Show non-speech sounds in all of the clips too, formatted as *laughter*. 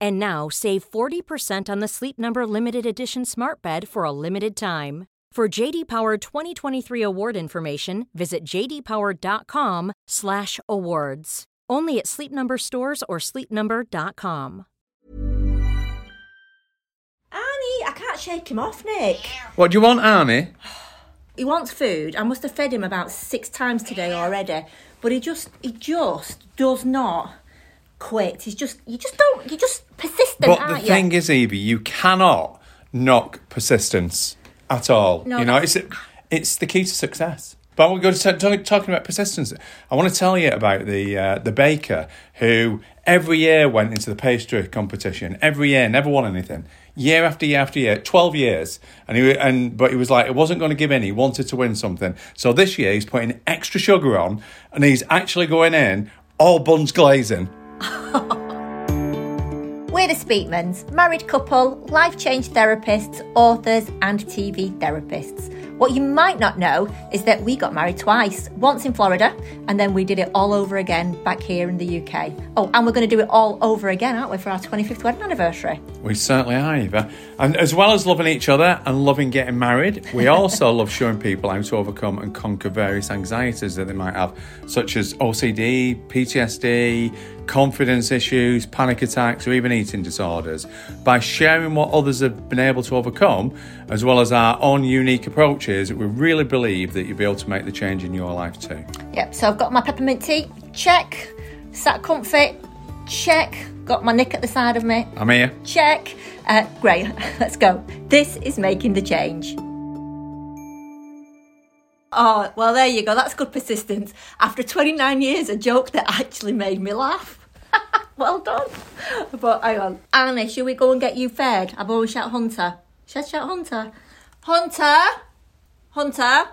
And now save 40% on the Sleep Number limited edition Smart Bed for a limited time. For JD Power 2023 award information, visit jdpower.com/awards. Only at Sleep Number stores or sleepnumber.com. Arnie, I can't shake him off, Nick. What do you want, Arnie? He wants food. I must have fed him about six times today already, but he just he just does not quit. He's just you just don't you just persistent, But the you? thing is, Evie, you cannot knock persistence at all. No, you know, it's it's the key to success. But we're going to t- talk, talking about persistence. I want to tell you about the uh, the baker who every year went into the pastry competition. Every year, never won anything. Year after year after year, twelve years, and he and but he was like, it wasn't going to give in. He wanted to win something. So this year, he's putting extra sugar on, and he's actually going in all buns glazing. *laughs* We're the Speakmans, married couple, life change therapists, authors, and TV therapists. What you might not know is that we got married twice once in Florida, and then we did it all over again back here in the UK. Oh, and we're going to do it all over again, aren't we, for our 25th wedding anniversary? We certainly are, Eva. And as well as loving each other and loving getting married, we *laughs* also love showing people how to overcome and conquer various anxieties that they might have, such as OCD, PTSD, confidence issues, panic attacks, or even eating disorders, by sharing what others have been able to overcome, as well as our own unique approaches. We really believe that you'll be able to make the change in your life too. Yep, so I've got my peppermint tea, check. Sat comfy, check. Got my nick at the side of me, I'm here. check. Uh, great, *laughs* let's go. This is making the change. Oh, well, there you go. That's good persistence. After 29 years, a joke that actually made me laugh. *laughs* well done. But hang on. Annie, should we go and get you fed? I've always shout Hunter. Should I shout Hunter? Hunter? Hunter?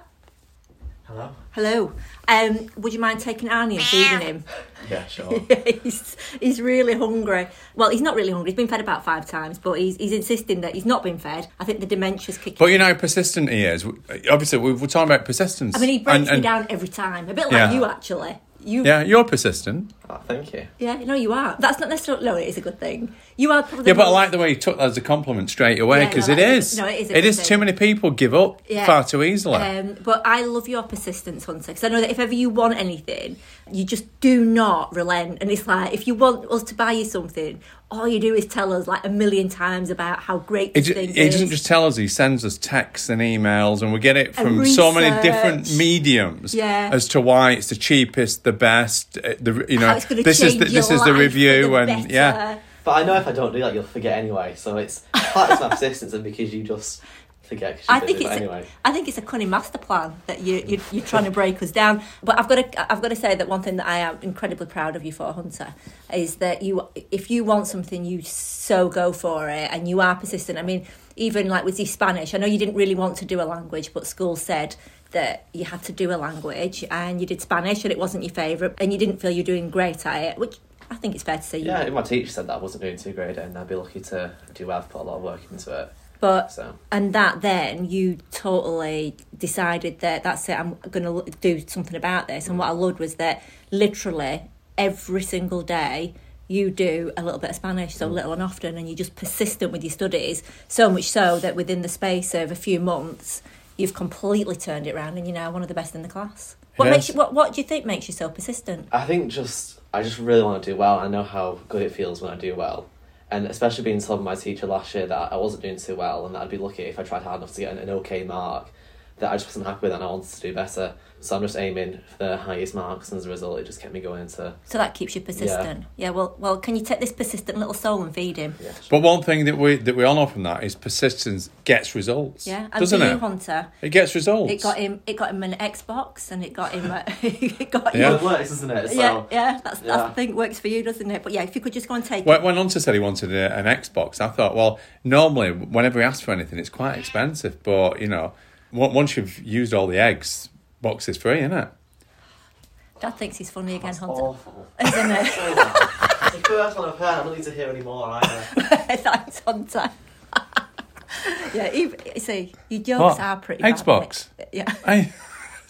Hello? Hello. Um, would you mind taking Arnie and feeding him? *laughs* Yeah, sure. *laughs* he's, he's really hungry. Well, he's not really hungry. He's been fed about five times, but he's, he's insisting that he's not been fed. I think the dementia's kicking. But you know how persistent he is. Obviously, we we're talking about persistence. I mean, he breaks And- me down every time. A bit like Yeah. you, actually. You, Yeah, you're persistent. oh, thank you. yeah, no, you are. That's not necessarily. No, it is a good thing. You are probably. Yeah, the but I like the way you took that as a compliment straight away Yeah, no, because it that's is. a- no, it is a It good is thing. too many people give up Yeah. far too easily. Um, but I love your persistence, Hunter, because I know that if ever you want anything, you just do not relent. And it's like if you want us to buy you something, all you do is tell us like a million times about how great He, this ju- thing he doesn't just tell us; he sends us texts and emails, and we get it from so many different mediums Yeah. as to why it's the cheapest, the best. uh, The you know, How it's gonna this is the, this is the review, the and better. yeah, But I know if I don't do that, you'll forget anyway. So it's part of my persistence, and because you just forget. I think it's a, anyway. I think it's a cunning master plan that you you you're trying to break us down. But I've got to I've got to say that one thing that I am incredibly proud of you for, Hunter, is that you if you want something, you so go for it, and you are persistent. I mean, even like with your Spanish, I know you didn't really want to do a language, but school said that you had to do a language, and you did Spanish, and it wasn't your favourite, and you didn't feel you're doing great at it, which. I think it's fair to say you Yeah, my teacher said that I wasn't doing too great, and I'd be lucky to do well. I've put a lot of work into it. But So. and that then you totally decided that that's it. I'm going to do something about this. And what I loved was that literally every single day you do a little bit of Spanish, so mm. little and often, and you're just persistent with your studies. So much so that within the space of a few months, you've completely turned it around, and you're now one of the best in the class. What Yes. makes you, what What do you think makes you so persistent? I think just I just really want to do well. I know how good it feels when I do well, and especially being told by my teacher last year that I wasn't doing too well, and that I'd be lucky if I tried hard enough to get an, an okay mark. That I just wasn't happy with and I wanted to do better. So I'm just aiming for the highest marks, and as a result, it just kept me going to. So that keeps you persistent. Yeah. yeah well, well, can you take this persistent little soul and feed him? Yeah, But one thing that we that we all know from that is persistence gets results. Yeah, and doesn't for you, it? Hunter, It gets results. it got him. It got him an Xbox, and it got him. A, *laughs* it got Yeah. him. It works, isn't it? So, yeah, yeah. That's that's yeah. the thing. Works for you, doesn't it? But yeah, if you could just go and take. When, it. when Hunter said he wanted a, an Xbox, I thought, well, normally whenever he asks for anything, it's quite expensive. But you know, on- once you've used all the eggs, box is free, isn't it? Dad thinks he's funny again, That's Hunter. awful. *laughs* Isn't it? It's the first one I've heard. I don't need to hear any more either. *laughs* Thanks, Hunter. *laughs* yeah, even, see, your jokes What? are pretty bad, Xbox? mate. Yeah. I,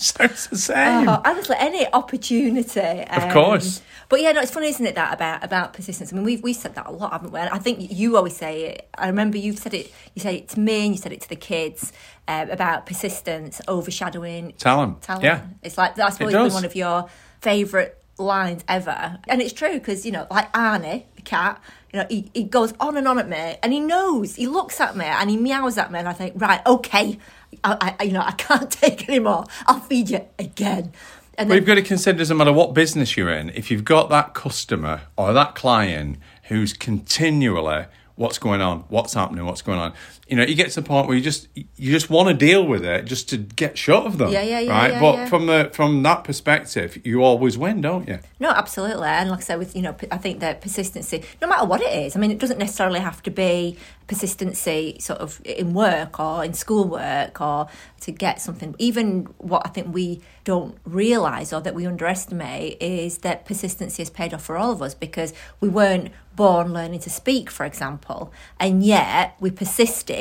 *laughs* sounds the same. Oh, honestly, any opportunity. Of um, course. But yeah, no, it's funny, isn't it, that about about persistence? I mean, we've we said that a lot, haven't we? And I think you always say it. I remember you've said it. You said it to me, and you said it to the kids um, about persistence overshadowing Talent. talent. Yeah. It's like that's probably been one of your favourite lines ever, and it's true because you know, like Arnie, the cat. You know, he, he goes on and on at me, and he knows. He looks at me and he meows at me, and I think, right, okay, I, I you know, I can't *laughs* take anymore. I'll feed you again. And you've got to consider, doesn't matter what business you're in, if you've got that customer or that client who's continually what's going on, what's happening, what's going on, you know, you get to the point where you just you just want to deal with it just to get shut of them. Yeah, yeah, yeah, Right, yeah, but yeah. from the from that perspective, you always win, don't you? No, absolutely. And like I said, with you know, I think that persistency, no matter what it is, I mean, it doesn't necessarily have to be persistency sort of in work or in schoolwork or to get something. Even what I think we don't realise or that we underestimate is that persistency has paid off for all of us because we weren't born learning to speak, for example, and yet we persisted.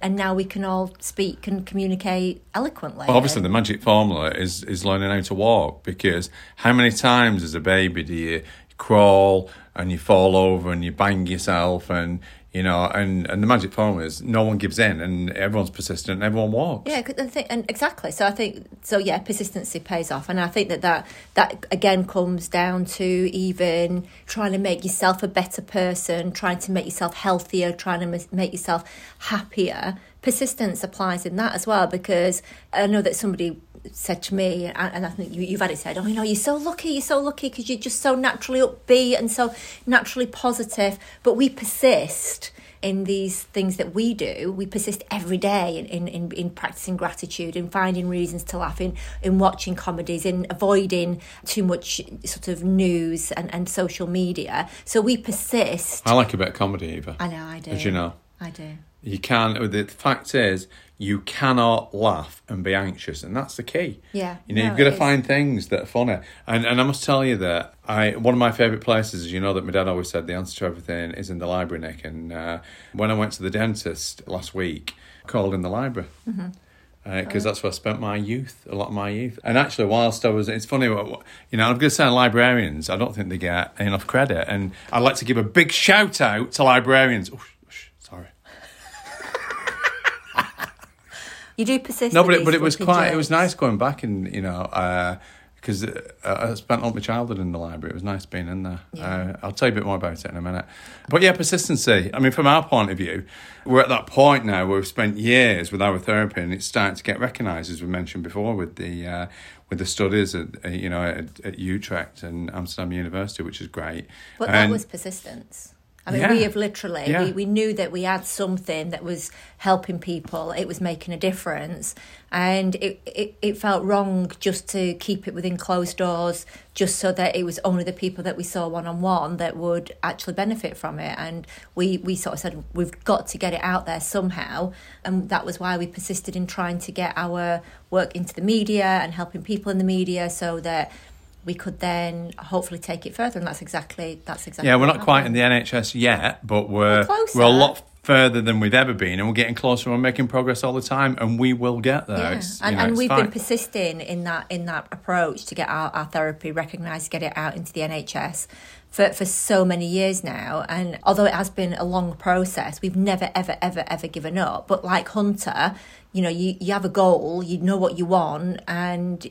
And now we can all speak and communicate eloquently. Well, obviously, the magic formula is is learning how to walk because how many times as a baby do you crawl and you fall over and you bang yourself and you know and and the magic formula is no one gives in and everyone's persistent and everyone walks. Yeah, I think, and exactly. So I think, so yeah, persistency pays off, and I think that that that again comes down to even trying to make yourself a better person, trying to make yourself healthier, trying to make yourself happier. Persistence applies in that as well because I know that somebody said to me, and and I think you, you've had it said, oh, you know, you're so lucky, you're so lucky because you're just so naturally upbeat and so naturally positive. But we persist in these things that we do. We persist every day in, in, in, in practicing gratitude, in finding reasons to laugh, in, in watching comedies, in avoiding too much sort of news and, and social media. So we persist. I like a bit of comedy, Eva. I know, I do. As you know. I do. You can. The fact is, you cannot laugh and be anxious, and that's the key. Yeah, You know, no, you've got to is. find things that are funny. And and I must tell you that I one of my favourite places, you know, that my dad always said the answer to everything is in the library, Nick. And uh, when I went to the dentist last week, I called in the library. Mm-hmm. Because that's where I spent my youth, a lot of my youth. And actually, whilst I was, it's funny, you know, I'm going to say librarians, I don't think they get enough credit. And I'd like to give a big shout out to librarians sh- sorry. You do persist. No, but it, but it was quite. It was nice going back and you know because uh, I spent all my childhood in the library. It was nice being in there. Uh, I'll tell you a bit more about it in a minute. But yeah, persistency. I mean, from our point of view, we're at that point now where we've spent years with our therapy, and it's starting to get recognised, as we mentioned before, with the uh, with the studies at uh, you know at, at Utrecht and Amsterdam University, which is great. But that was persistence. I mean, Yeah. we have literally, Yeah. we, we knew that we had something that was helping people, it was making a difference. And it, it, it felt wrong just to keep it within closed doors, just so that it was only the people that we saw one on one that would actually benefit from it. And we, we sort of said, we've got to get it out there somehow. And that was why we persisted in trying to get our work into the media and helping people in the media so that we could then hopefully take it further and that's exactly that's exactly Yeah, we're not quite in the NHS yet, but we're We're we're a lot further than we've ever been, and we're getting closer. We're making progress all the time, and we will get there. Yeah. And, know, and we've fine. been persisting in that in that approach to get our, our therapy recognised, get it out into the NHS for, for so many years now. And although it has been a long process, we've never ever ever ever given up. But like Hunter, you know, you, you have a goal, you know what you want, and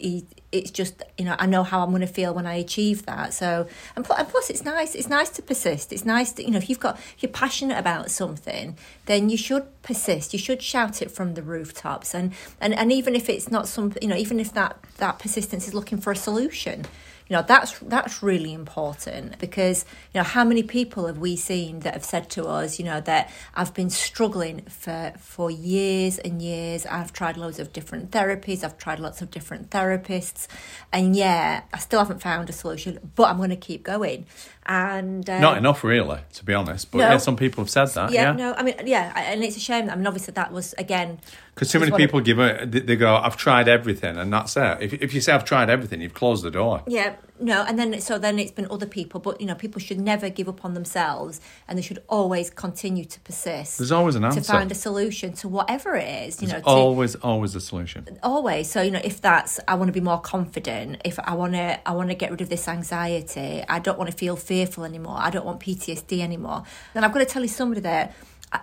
it's just, you know, I know how I'm going to feel when I achieve that. So, and plus, and plus, it's nice. It's nice to persist. It's nice to, you know, if you've got, if you're passionate about something, then you should persist. You should shout it from the rooftops. And and and even if it's not some, you know, even if that that persistence is looking for a solution, you know that's that's really important because you know how many people have we seen that have said to us you know that I've been struggling for for years and years. I've tried loads of different therapies. I've tried lots of different therapists. And yeah I still haven't found a solution but I'm going to keep going and um, Not enough, really, to be honest. But No. yeah, some people have said that. yeah, Yeah, no I mean yeah and it's a shame I mean obviously that was again Because too many one of- people give it. They they go, "I've tried everything," and that's it. If if you say I've tried everything, you've closed the door. Yeah, no, and then so then it's been other people, but you know, people should never give up on themselves, and they should always continue to persist. There's always an answer. to find a solution to whatever it is. You know, There's to, always, always a solution. always. So you know, if that's I want to be more confident, if I want to, I want to get rid of this anxiety. I don't want to feel fearful anymore. I don't want PTSD anymore. Then I've got to tell you somebody that.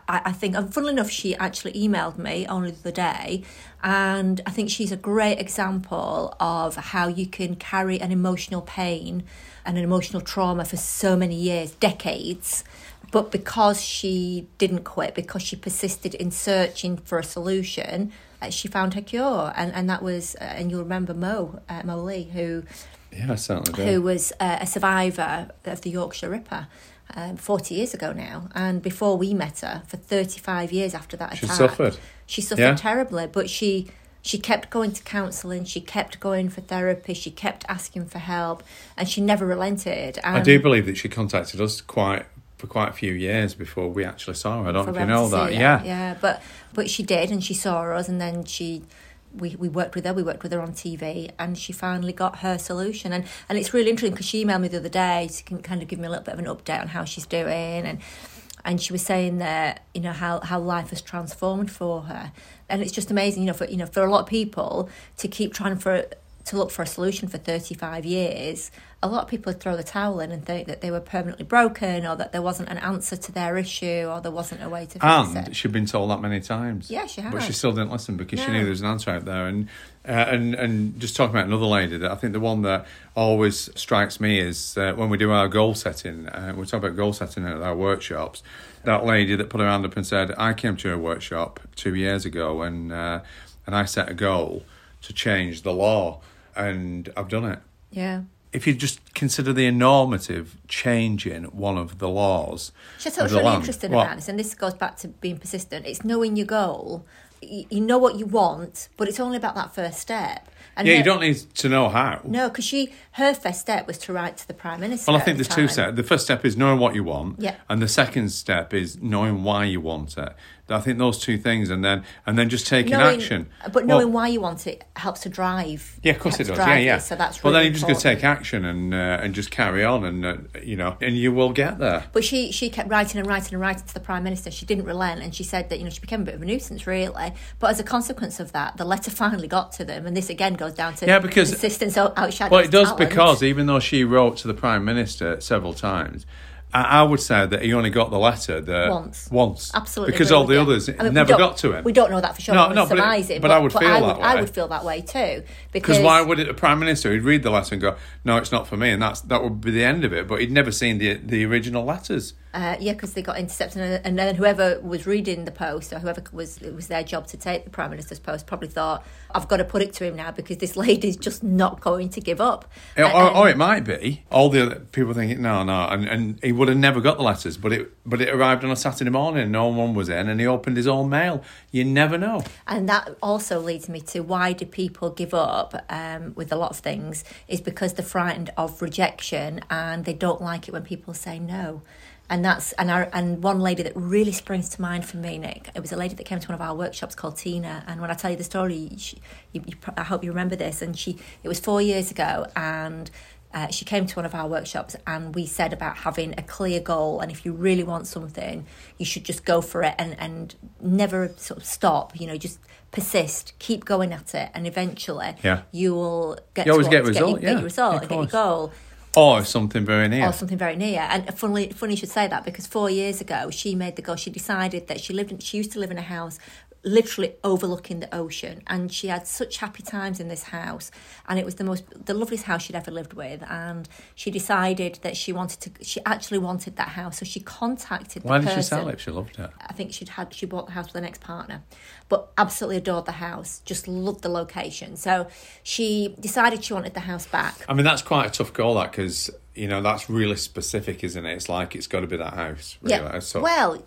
I, I think, and funnily enough, she actually emailed me only the other day, and I think she's a great example of how you can carry an emotional pain and an emotional trauma for so many years, decades, but because she didn't quit, because she persisted in searching for a solution, uh, she found her cure, and and that was, uh, and you'll remember Mo uh, Mo Lea, who Yeah, certainly do. who was uh, a survivor of the Yorkshire Ripper. Um, 40 years ago now, and before we met her, for 35 years after that She suffered. She suffered Yeah. terribly, but she she kept going to counselling, she kept going for therapy, she kept asking for help, and she never relented. And I do believe that she contacted us quite for quite a few years before we actually saw her. I don't know if you know to that. Yeah. yeah, but but she did, and she saw us, and then she. We, we worked with her, we worked with her on TV, and she finally got her solution. And, and it's really interesting because she emailed me the other day to can kind of give me a little bit of an update on how she's doing. And and she was saying that you know how, how life has transformed for her, and it's just amazing. You know, for you know for a lot of people to keep trying for to look for a solution for thirty five years. A lot of people would throw the towel in and think that they were permanently broken, or that there wasn't an answer to their issue, or there wasn't a way to fix And it. she'd been told that many times. Yeah, she But she still didn't listen because she knew there was an answer out there. And uh, and and just talking about another lady that I think the one that always strikes me is uh, when we do our goal setting. Uh, we talk about goal setting at our workshops. That lady that put her hand up and said, "I came to a workshop two years ago and uh, and I set a goal to change the law, and I've done it." Yeah. If you just consider the enormity of changing one of the laws, what's the really land. interesting What? about this, and this goes back to being persistent, it's knowing your goal. You know what you want, but it's only about that first step. And Yeah, her- you don't need to know how. No, because she her first step was to write to the prime minister. Well, I think the there's two steps. The first step is knowing what you want, Yeah. and the second step is knowing why you want it. I think those two things, and then and then just taking Knowing- action. But knowing Well, why you want it helps to drive. Yeah, of course it does. Yeah, yeah. you, So that's Well, really then you're just got to take action and uh, and just carry on, and uh, you know, and you will get there. But she she kept writing and writing and writing to the prime minister. She didn't relent, and she said that you know she became a bit of a nuisance, really. But as a consequence of that, the letter *laughs* finally got to them, and this again goes down to Yeah, because- persistence outshadows Well, it does talent. because even though she wrote to the prime minister several times. I I would say that he only got the letter the Once. Once, Absolutely, because all the others I mean, never got to him. We don't know that for sure. No, No, but it- it, but I would feel I that would, I way. would feel that way too. Because why would it, a prime minister he'd read the letter and go, "No, it's not for me," and that's that would be the end of it. But he'd never seen the the original letters. Uh, yeah, because they got intercepted, and, and then whoever was reading the post, or whoever was it was their job to take the prime minister's post, probably thought, "I've got to put it to him now because this *laughs* lady's just not going to give up." Or, And- or, or it might be all the other people thinking, "No, no," and, and he would have never got the letters, but it but it arrived on a Saturday morning, and no one was in, and he opened his own mail. You never know. And that also leads me to why do people give up um, with a lot of things? Is because they're frightened of rejection and they don't like it when people say no. And that's and our, and one lady that really springs to mind for me, Nick. It was a lady that came to one of our workshops called Tina. And when I tell you the story, she, you, you, I hope you remember this. And she, it was four years ago, and uh, she came to one of our workshops and we said about having a clear goal and if you really want something you should just go for it and, and never sort of stop you know just persist keep going at it and eventually Yeah. you will get You always get result, get, your- yeah, get your result get your goal Or something very near. or something very near. And funny, funny you should say that because four years ago she made the goal. She decided that she lived. In, she used to live in a house literally overlooking the ocean and she had such happy times in this house and it was the most the loveliest house she'd ever lived with and she decided that she wanted to she actually wanted that house so she contacted the Why did person she sell it? She loved it. I think she'd had she bought the house with an ex partner, but absolutely adored the house. Just loved the location. So she decided she wanted the house back. I mean, that's quite a tough goal, that because you know that's really specific, isn't it? It's like it's got to be that house. Really. Yeah. So, Well,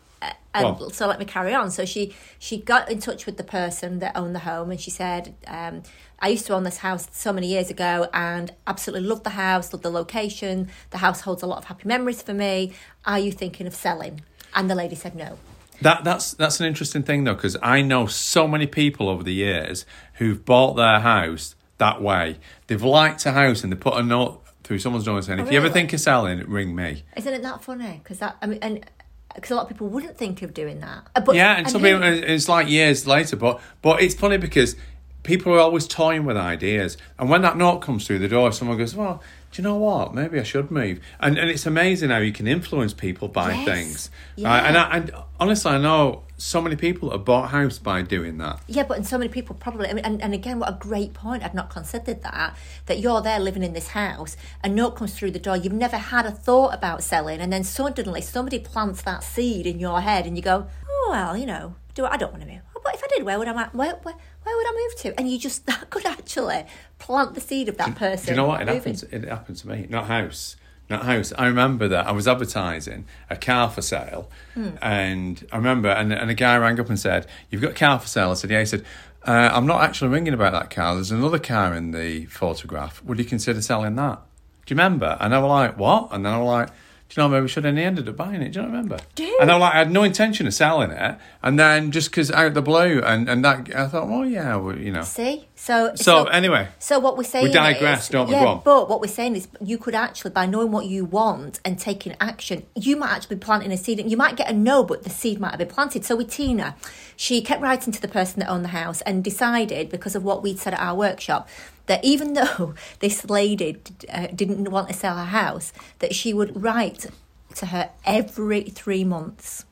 and Well- so let me carry on. So she she got in touch with the person that owned the home, and she said, um, "I used to own this house so many years ago, and absolutely loved the house, loved the location. The house holds a lot of happy memories for me. Are you thinking of selling?" And the lady said no. That that's that's an interesting thing though, because I know so many people over the years who've bought their house that way. They've liked a house and they put a note through someone's door saying, "If you ever think of selling, ring me." Isn't it that funny? Because that I mean, and because a lot of people wouldn't think of doing that. Uh, But yeah, and some who- people it's like years later, but but it's funny because people are always toying with ideas, and when that note comes through the door, someone goes, "Well, do you know what? Maybe I should move." And and it's amazing how you can influence people by Yes. things. Yeah. Right? And I, and honestly, I know so many people have bought a house by doing that. Yeah, but and so many people probably, I mean, and, and again, what a great point. I'd not considered that, that you're there living in this house, a note comes through the door, you've never had a thought about selling, and then suddenly somebody plants that seed in your head, and you go, oh, well, you know, do I, I don't want to move. Oh, but if I did, where would I, where, where, where would I move to? And you just, *laughs* that could actually plant the seed of that person. Do you know what? It happens. It happened to me. Not house. Not house. I remember that I was advertising a car for sale, Hmm. and I remember, and, and a guy rang up and said, "You've got a car for sale." I said, "Yeah." He said, uh, "I'm not actually ringing about that car. There's another car in the photograph. Would you consider selling that?" Do you remember? And I was like, "What?" And then I was like. You know, maybe we should have ended up buying it. Do you not remember? Do. And I like, I had no intention of selling it. And then just because out of the blue, and, and that, I thought, well, yeah, well, you know. See? So, So, anyway, So what we're saying we digress, is, don't we? Yeah, but what we're saying is you could actually, by knowing what you want and taking action, you might actually be planting a seed. And you might get a no, but the seed might have been planted. So with Tina, she kept writing to the person that owned the house and decided, because of what we'd said at our workshop, that even *laughs* though this lady uh, didn't want to sell her house, that she would write to her every three months.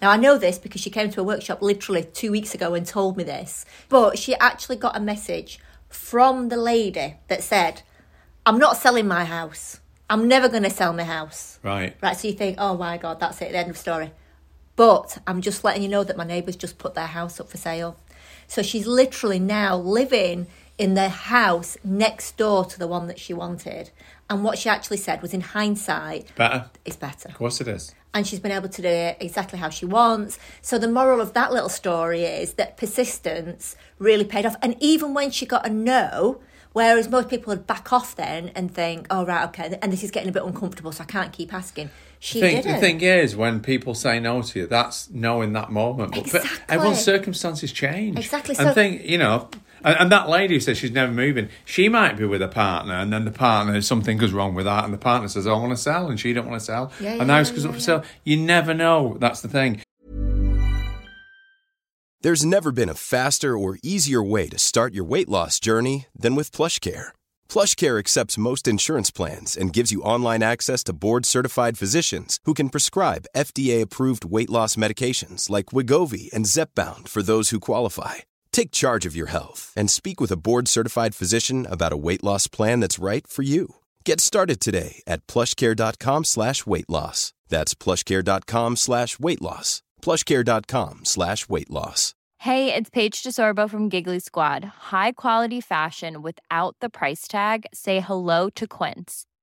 Now, I know this because she came to a workshop literally two weeks ago and told me this, but she actually got a message from the lady that said, I'm not selling my house. I'm never going to sell my house. right. Right, so you think, oh my God, that's it, the end of the story. But I'm just letting you know that my neighbours just put their house up for sale. So she's literally now living in the house next door to the one that she wanted. And what she actually said was, in hindsight, Better. it's better Of course it is. and she's been able to do it exactly how she wants. So the moral of that little story is that persistence really paid off. And even when she got a no, whereas most people would back off then and think, "Oh right, okay," and this is getting a bit uncomfortable, so I can't keep asking. She think, didn't. the thing is, when people say no to you, that's no in that moment. But, but Exactly. everyone's circumstances change. Exactly, And so- think, you know, and, and that lady who says she's never moving, she might be with a partner, and then the partner, something goes wrong with that, and the partner says, I want to sell, and she don't want to sell. Yeah, and yeah, the house yeah, goes up yeah, for sale. You never know. That's the thing. There's never been a faster or easier way to start your weight loss journey than with Plush PlushCare. PlushCare accepts most insurance plans and gives you online access to board-certified physicians who can prescribe FDA-approved weight loss medications like Wegovy and Zepbound for those who qualify. Take charge of your health and speak with a board-certified physician about a weight loss plan that's right for you. Get started today at plushcare.com slash weight loss. That's plushcare.com slash weight loss. plushcare.com slash weight loss. Hey, it's Paige DeSorbo from Giggly Squad. High quality fashion without the price tag. Say hello to Quince.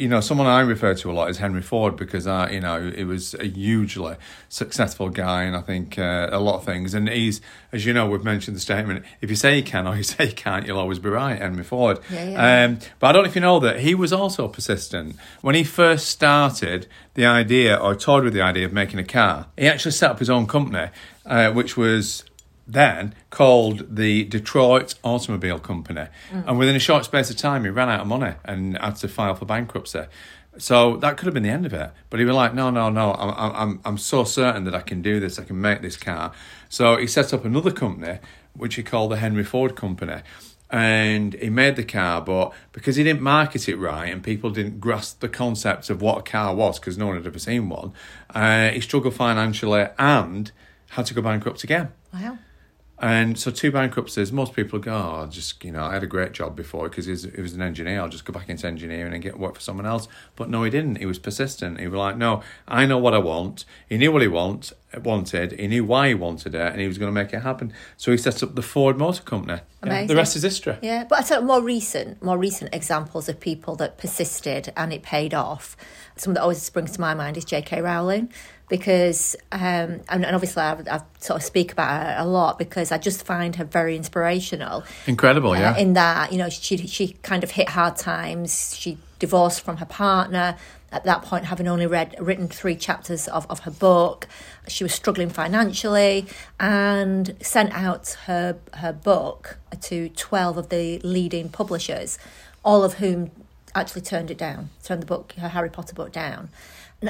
You know, someone I refer to a lot is Henry Ford because, uh, you know, he was a hugely successful guy, and I think uh, a lot of things. And he's, as you know, we've mentioned the statement: if you say you can or you *laughs* say you can't, you'll always be right. Henry Ford. Yeah, yeah. Um, but I don't know if you know that he was also persistent when he first started the idea or toyed with the idea of making a car. He actually set up his own company, uh, which was then called the Detroit Automobile Company. And within a short space of time, he ran out of money and had to file for bankruptcy. So that could have been the end of it. But he was like, no, no, no, I'm, I'm, I'm so certain that I can do this, I can make this car. So he set up another company, which he called the Henry Ford Company. And he made the car, but because he didn't market it right and people didn't grasp the concept of what a car was, because no one had ever seen one, uh, he struggled financially and had to go bankrupt again. Wow. And so two bankruptcies, most people go, oh, just, you know, I had a great job before because he was, he was an engineer. I'll just go back into engineering and get work for someone else. But no, he didn't. He was persistent. He was like, no, I know what I want. He knew what he want, wanted. He knew why he wanted it and he was going to make it happen. So he set up the Ford Motor Company. Yeah, Amazing. the rest is history. Yeah, but I thought more recent, more recent examples of people that persisted and it paid off. Someone that always springs to my mind is J.K. Rowling, because um, and, and obviously I, I sort of speak about her a lot because I just find her very inspirational. Incredible, yeah. Uh, in that you know she she kind of hit hard times. She divorced from her partner. At that point, having only read written three chapters of, of her book, she was struggling financially and sent out her her book to twelve of the leading publishers, all of whom actually turned it down, turned the book, her Harry Potter book down.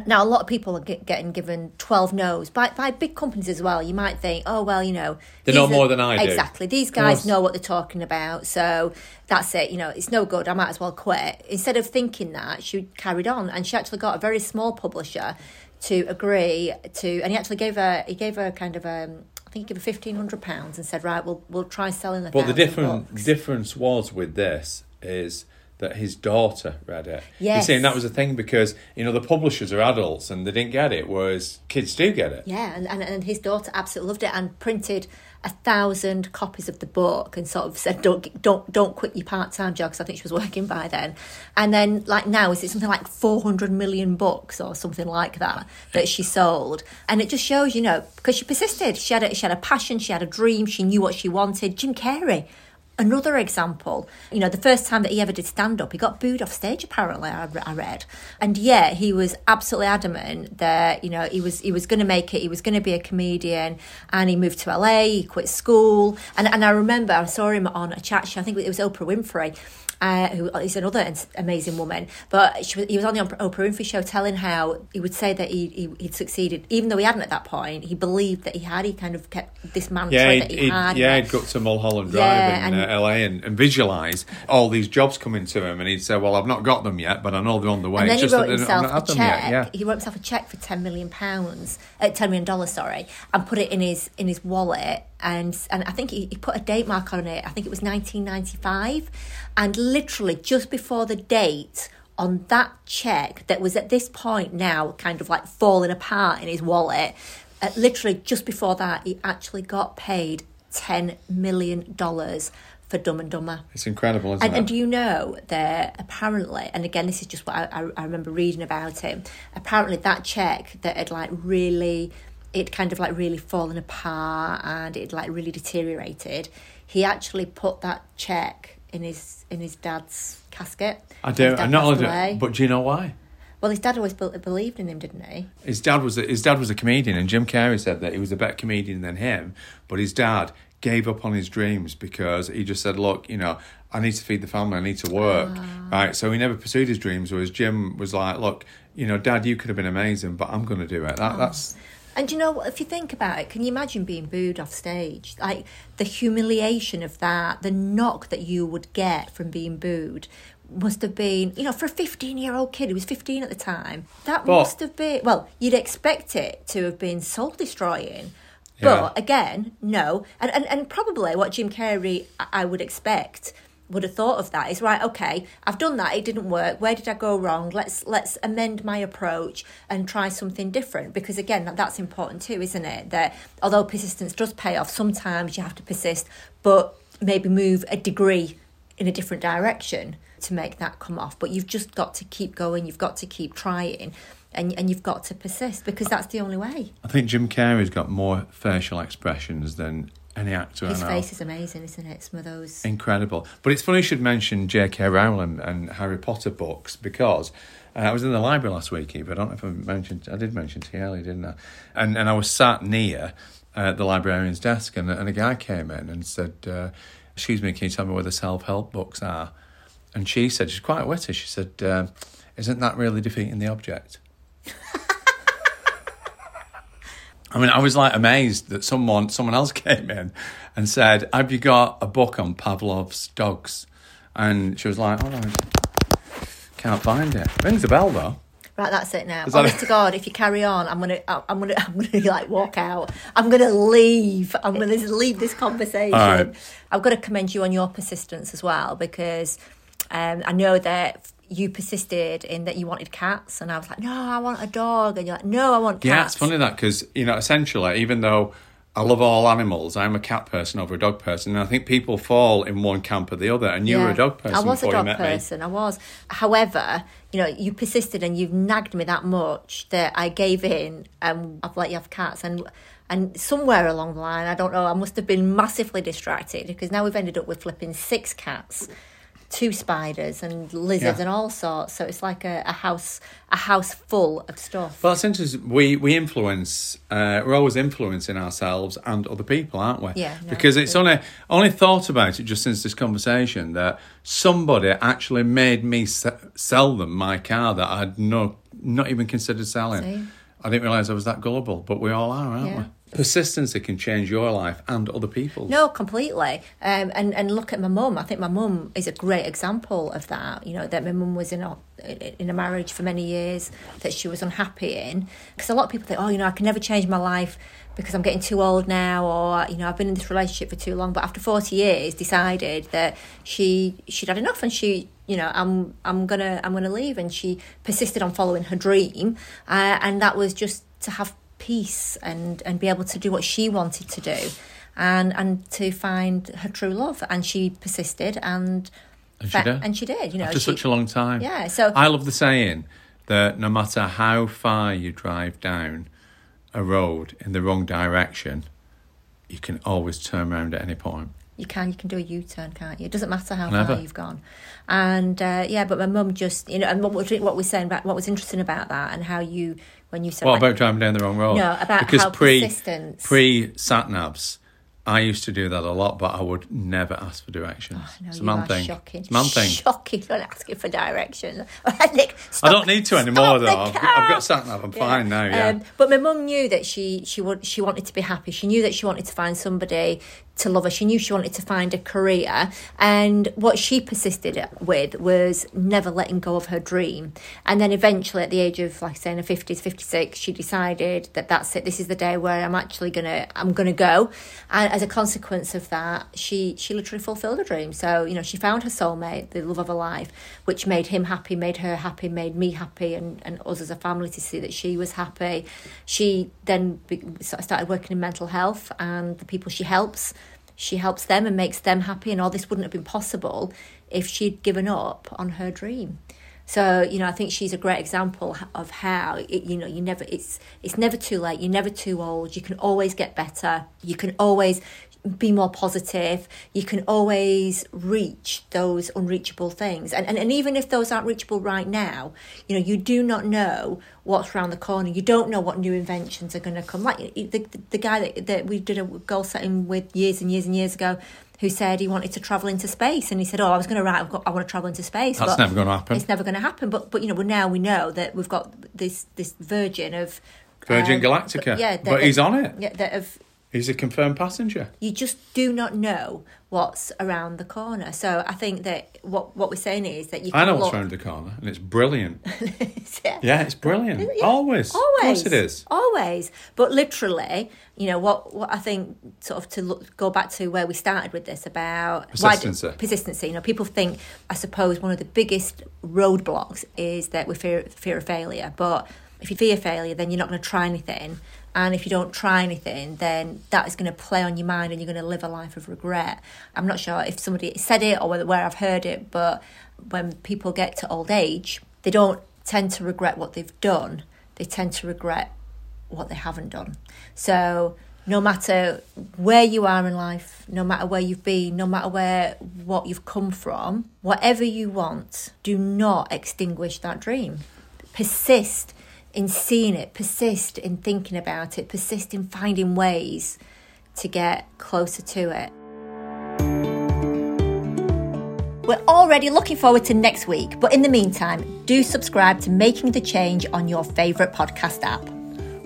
Now, a lot of people are get, getting given 12 no's by, by big companies as well. You might think, oh, well, you know. They know are- more than I do. Exactly. These guys know what they're talking about. So that's it. You know, it's no good. I might as well quit. Instead of thinking that, she carried on. And she actually got a very small publisher to agree to, and he actually gave her, he gave her kind of a I think he gave her fifteen hundred pounds and said, right, we'll we'll try selling the. But the different difference was with this is that his daughter read it. Yes. You see, and that was the thing because you know the publishers are adults and they didn't get it, whereas kids do get it. Yeah, and, and, and his daughter absolutely loved it and printed a thousand copies of the book and sort of said, "Don't don't don't quit your part time job," because I think she was working by then. And then, like now, is it something like four hundred million books or something like that that she sold? And it just shows, you know, because she persisted. She had a, she had a passion, she had a dream, she knew what she wanted. Jim Carrey. Another example, you know, the first time that he ever did stand up, he got booed off stage. Apparently, I, I read, and yet he was absolutely adamant that you know he was he was going to make it. He was going to be a comedian, and he moved to LA. He quit school, and and I remember I saw him on a chat show. I think it was Oprah Winfrey, uh, who is another amazing woman. But she he was on the Oprah Winfrey show telling how he would say that he, he he'd succeeded, even though he hadn't at that point. He believed that he had. He kind of kept this mantra Yeah, that he had. yeah, he'd go to Mulholland Drive Yeah, in and- uh, LA and, and visualise all these jobs coming to him, and he'd say, "Well, I've not got them yet, but I know they're on the way." And then he wrote himself a check. Yeah. He wrote himself a check for ten million pounds, uh, ten million dollars, sorry, and put it in his in his wallet. And and I think he, he put a date mark on it. I think it was 1995, and literally just before the date on that check that was at this point now kind of like falling apart in his wallet. Uh, literally just before that, he actually got paid ten million dollars for Dumb and Dumber. It's incredible, isn't And, it? and do you know that apparently, and again, this is just what I, I, I remember reading about him. Apparently, that check that had like really, it kind of like really fallen apart and it like really deteriorated. he actually put that check in his in his dad's casket. I do. I'm not only, away. but do you know why? well, his dad always be- believed in him, didn't he? His dad was a, his dad was a comedian, and Jim Carrey said that he was a better comedian than him. But his dad gave up on his dreams because he just said, "Look, you know, I need to feed the family. I need to work." Ah. Right. So he never pursued his dreams. Whereas Jim was like, "Look, you know, Dad, you could have been amazing, but I'm going to do it." That, ah. That's And you know, what, if you think about it, can you imagine being booed off stage? Like the humiliation of that, the knock that you would get from being booed must have been, you know, for a 15 year old kid who was 15 at the time, that But- must have been, well, you'd expect it to have been soul destroying. But again, no. And, and, and probably what Jim Carrey, I- I would expect, would have thought of that is right okay i've done that it didn't work where did i go wrong? Let's let's amend my approach and try something different. Because again that, that's important too isn't it? That although persistence does pay off sometimes you have to persist but maybe move a degree in a different direction to make that come off. But you've just got to keep going you've got to keep trying and, and you've got to persist because that's the only way I think Jim Carrey's got more facial expressions than any actor his face is amazing isn't it some of those Incredible. But it's funny you should mention J.K. Rowling and Harry Potter books because uh, I was in the library last week, Eve. I don't know if I mentioned, I did mention to you earlier, didn't I? And, and I was sat near uh, the librarian's desk and, and a guy came in and said, uh, Excuse me, can you tell me where the self help books are? And she said, She's quite witty. She said, uh, Isn't that really defeating the object? I mean, I was like amazed that someone someone else *laughs* came in and said, "Have you got a book on Pavlov's dogs?" And she was like, "Oh no, can't find it." Rings a bell though. Right, that's it now. Is Honest to God, if you carry on, I'm gonna, I'm gonna, *laughs* I'm gonna like walk out. I'm gonna leave. I'm gonna leave this conversation. Right. I've got to commend you on your persistence as well because um, I know that you persisted in that you wanted cats, and I was like, no, I want a dog, and you're like, no, I want cats. Yeah, it's funny that because you know, essentially, even though I love all animals, I'm a cat person over a dog person, and I think people fall in one camp or the other. And you were a dog person I was a dog person. I was. However, you know, you persisted and you've nagged me that much that I gave in and I've let you have cats and and somewhere along the line, I don't know, I must have been massively distracted because now we've ended up with flipping six cats, two spiders and lizards Yeah. and all sorts. So it's like a, a house a house full of stuff. Well, it's interesting. We we influence. Uh, we're always influencing ourselves and other people, aren't we? Yeah, no, because it's only only thought about it just since this conversation that somebody actually made me se- sell them my car that I'd no not even considered selling. See? I didn't realise I was that gullible, but we all are, aren't Yeah. we? Persistency can change your life and other people's. No, completely. Um, and and look at my mum. I think my mum is a great example of that. You know that my mum was in a in a marriage for many years that she was unhappy in. Because a lot of people think, oh, you know, I can never change my life because I'm getting too old now, or you know, I've been in this relationship for too long. But after forty years, decided that she she'd had enough, and she you know I'm I'm gonna I'm gonna leave, and she persisted on following her dream, uh, and that was just to have peace and and be able to do what she wanted to do and and to find her true love and she persisted and And she did. and she did you know After she- such a long time. yeah so I love the saying that no matter how far you drive down a road in the wrong direction, you can always turn around at any point. You can you can do a u-turn can't you it doesn't matter how Never. far you've gone and uh, yeah but my mum just you know and what was what we're saying about what was interesting about that and how you when you said What like, about driving down the wrong road? No, about because how pre persistence- pre sat navs, I used to do that a lot, but I would never ask for directions. Oh, no, it's a man thing. shocking. It's a man thing. Shocking. Don't ask you for directions. *laughs* Nick, I don't need to anymore though. I've, got- I've got sat nav. I'm fine now. Yeah. Um, but my mum knew that she she she wanted to be happy. She knew that she wanted to find somebody to love her. She knew she wanted to find a career, and what she persisted with was never letting go of her dream. And then eventually, at the age of like I say in her fifties, fifty six, she decided that that's it. This is the day where I'm actually gonna I'm gonna go. And as a consequence of that, she she literally fulfilled her dream. So you know, she found her soulmate, the love of her life, which made him happy, made her happy, made me happy, and, and us as a family to see that she was happy. She then be, started working in mental health, and the people she helps, she helps them and makes them happy. And all this wouldn't have been possible if she'd given up on her dream. So you know, I think she's a great example of how it, you know you never it's it's never too late. You're never too old. You can always get better. You can always be more positive. You can always reach those unreachable things. And, and, and even if those aren't reachable right now, you know, you do not know what's around the corner. You don't know what new inventions are going to come. Like the, the, the guy that, that we did a goal setting with years and years and years ago, who said he wanted to travel into space, and he said, "Oh, I was going to write. Got, I want to travel into space." That's never going to happen. It's never going to happen. But but you know, now we know that we've got this this Virgin of Virgin um, Galactica. Yeah, that- but he's on it. Yeah, that have He's a confirmed passenger. you just do not know what's around the corner. So I think that what what we're saying is that you. I know can what's look- around the corner, and it's brilliant. *laughs* yeah. Yeah, it's brilliant. Yeah, Always. always, Of course it is. always. But literally, you know what? What I think, sort of, to look, go back to where we started with this about why Persistency. persistency. You know, people think, I suppose, one of the biggest roadblocks is that we fear fear of failure. But if you fear failure, then you're not going to try anything. And if you don't try anything, then that is going to play on your mind and you're going to live a life of regret. I'm not sure if somebody said it or whether, where I've heard it, but when people get to old age, they don't tend to regret what they've done, they tend to regret what they haven't done. So no matter where you are in life, no matter where you've been, no matter where what you've come from, whatever you want, do not extinguish that dream. Persist in seeing it, persist in thinking about it, persist in finding ways to get closer to it. We're already looking forward to next week, but in the meantime, do subscribe to Making the Change on your favourite podcast app.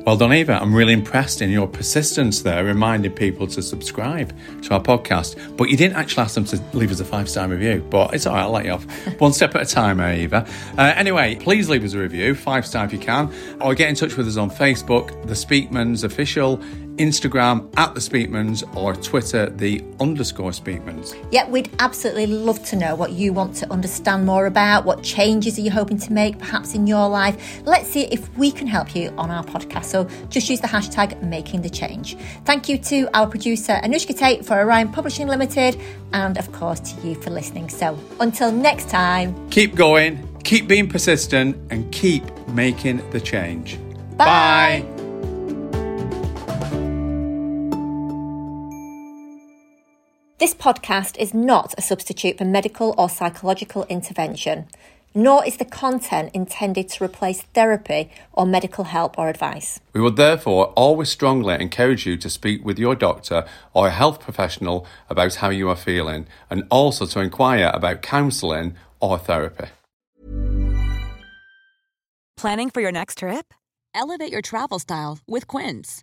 Well done, Eva. I'm really impressed in your persistence there, reminding people to subscribe to our podcast. But you didn't actually ask them to leave us a five star review. But it's all right, I'll let you off. *laughs* One step at a time, eh, Eva. Uh, anyway, please leave us a review, five star if you can, or get in touch with us on Facebook, The Speakmans Official, Instagram at The Speakmans, or Twitter, The underscore Speakmans. Yeah, we'd absolutely love to know what you want to understand more about, what changes are you hoping to make perhaps in your life. Let's see if we can help you on our podcast. So just use the hashtag making the change. Thank you to our producer Anushka Tate for Orion Publishing Limited, and of course to you for listening. So until next time, Keep going, keep being persistent, and keep making the change. Bye. This podcast is not a substitute for medical or psychological intervention, nor is the content intended to replace therapy or medical help or advice. We would therefore always strongly encourage you to speak with your doctor or a health professional about how you are feeling and also to inquire about counselling or therapy. Planning for your next trip? Elevate your travel style with Quince.